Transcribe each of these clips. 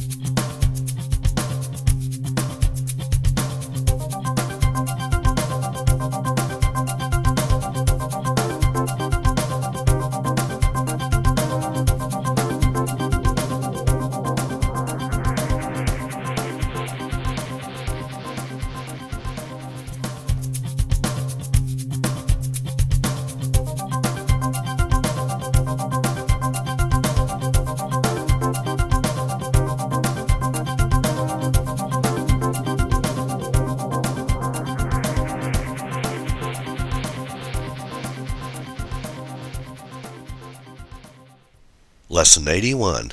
Mm-hmm. Lesson 81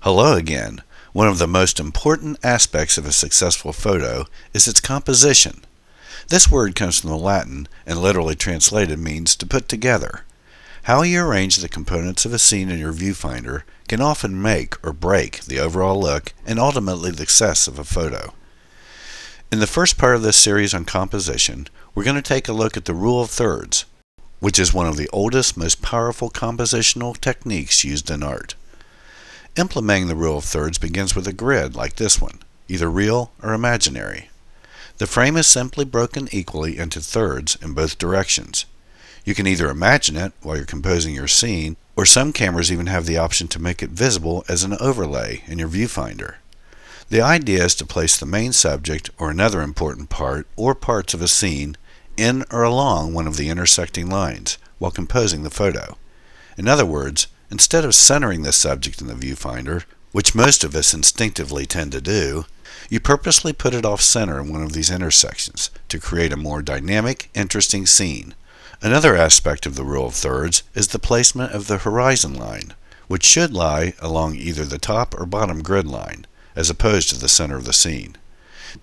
Hello again. One of the most important aspects of a successful photo is its composition. This word comes from the Latin and literally translated means to put together. How you arrange the components of a scene in your viewfinder can often make or break the overall look and ultimately the success of a photo. In the first part of this series on composition, we're going to take a look at the rule of thirds, which is one of the oldest, most powerful compositional techniques used in art. Implementing the rule of thirds begins with a grid like this one, either real or imaginary. The frame is simply broken equally into thirds in both directions. You can either imagine it while you're composing your scene, or some cameras even have the option to make it visible as an overlay in your viewfinder. The idea is to place the main subject or another important part or parts of a scene in or along one of the intersecting lines while composing the photo. In other words, instead of centering the subject in the viewfinder, which most of us instinctively tend to do, you purposely put it off center in one of these intersections to create a more dynamic, interesting scene. Another aspect of the rule of thirds is the placement of the horizon line, which should lie along either the top or bottom grid line, as opposed to the center of the scene.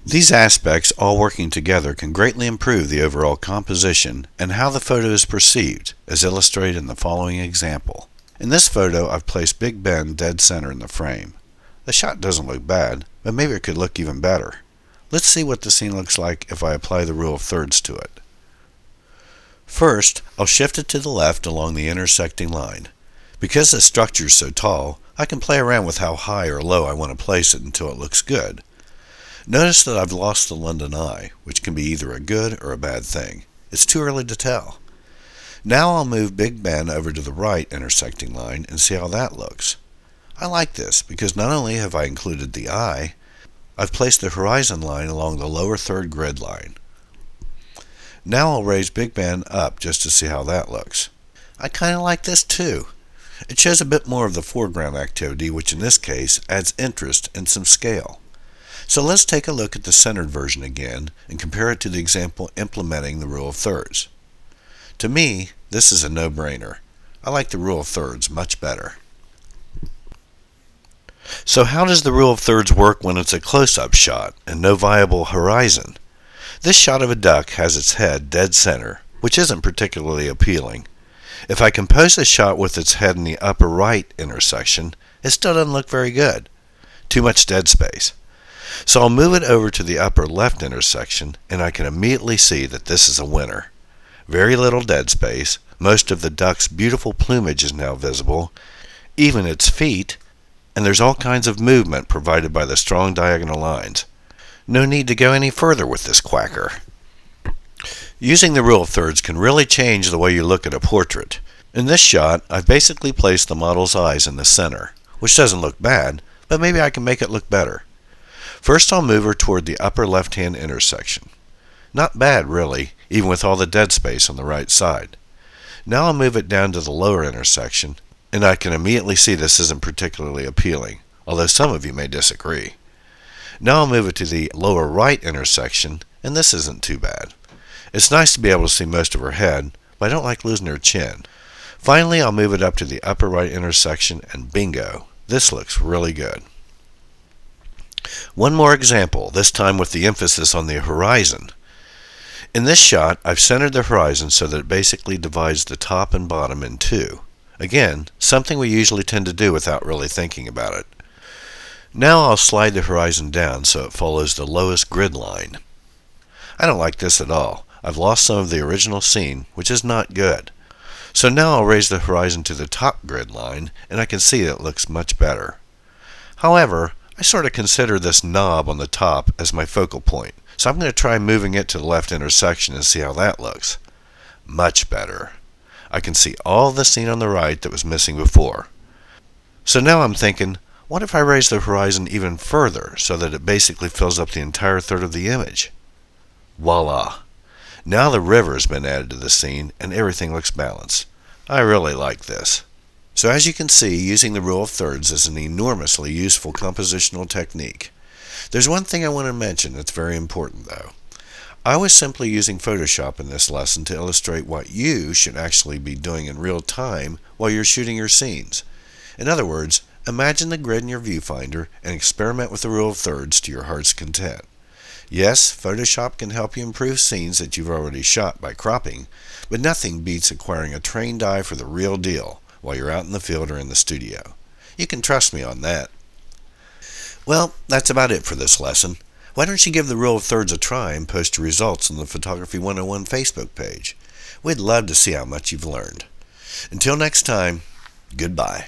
These aspects all working together can greatly improve the overall composition and how the photo is perceived, as illustrated in the following example. In this photo, I've placed Big Ben dead center in the frame. The shot doesn't look bad, but maybe it could look even better. Let's see what the scene looks like if I apply the rule of thirds to it. First, I'll shift it to the left along the intersecting line. Because the structure is so tall, I can play around with how high or low I want to place it until it looks good. Notice that I've lost the London Eye, which can be either a good or a bad thing. It's too early to tell. Now I'll move Big Ben over to the right intersecting line and see how that looks. I like this because not only have I included the eye, I've placed the horizon line along the lower third grid line. Now I'll raise Big Ben up just to see how that looks. I kind of like this too. It shows a bit more of the foreground activity, which in this case adds interest and some scale. So let's take a look at the centered version again and compare it to the example implementing the rule of thirds. To me, this is a no-brainer. I like the rule of thirds much better. So how does the rule of thirds work when it's a close-up shot and no viable horizon? This shot of a duck has its head dead center, which isn't particularly appealing. If I compose a shot with its head in the upper right intersection, it still doesn't look very good. Too much dead space. So I'll move it over to the upper left intersection and I can immediately see that this is a winner. Very little dead space, most of the duck's beautiful plumage is now visible, even its feet, and there's all kinds of movement provided by the strong diagonal lines. No need to go any further with this quacker. Using the rule of thirds can really change the way you look at a portrait. In this shot, I've basically placed the model's eyes in the center, which doesn't look bad, but maybe I can make it look better. First I'll move her toward the upper left-hand intersection. Not bad, really, even with all the dead space on the right side. Now I'll move it down to the lower intersection, and I can immediately see this isn't particularly appealing, although some of you may disagree. Now I'll move it to the lower right intersection, and this isn't too bad. It's nice to be able to see most of her head, but I don't like losing her chin. Finally, I'll move it up to the upper right intersection, and bingo, this looks really good. One more example, this time with the emphasis on the horizon. In this shot, I've centered the horizon so that it basically divides the top and bottom in two. Again, something we usually tend to do without really thinking about it. Now I'll slide the horizon down so it follows the lowest grid line. I don't like this at all. I've lost some of the original scene, which is not good. So now I'll raise the horizon to the top grid line, and I can see that it looks much better. However, I sort of consider this knob on the top as my focal point, so I'm going to try moving it to the left intersection and see how that looks. Much better. I can see all the scene on the right that was missing before. So now I'm thinking, what if I raise the horizon even further so that it basically fills up the entire third of the image? Voila! Now the river has been added to the scene and everything looks balanced. I really like this. So as you can see, using the rule of thirds is an enormously useful compositional technique. There's one thing I want to mention that's very important though. I was simply using Photoshop in this lesson to illustrate what you should actually be doing in real time while you're shooting your scenes. In other words, imagine the grid in your viewfinder and experiment with the rule of thirds to your heart's content. Yes, Photoshop can help you improve scenes that you've already shot by cropping, but nothing beats acquiring a trained eye for the real deal while you're out in the field or in the studio. You can trust me on that. Well, that's about it for this lesson. Why don't you give the rule of thirds a try and post your results on the Photography 101 Facebook page? We'd love to see how much you've learned. Until next time, goodbye.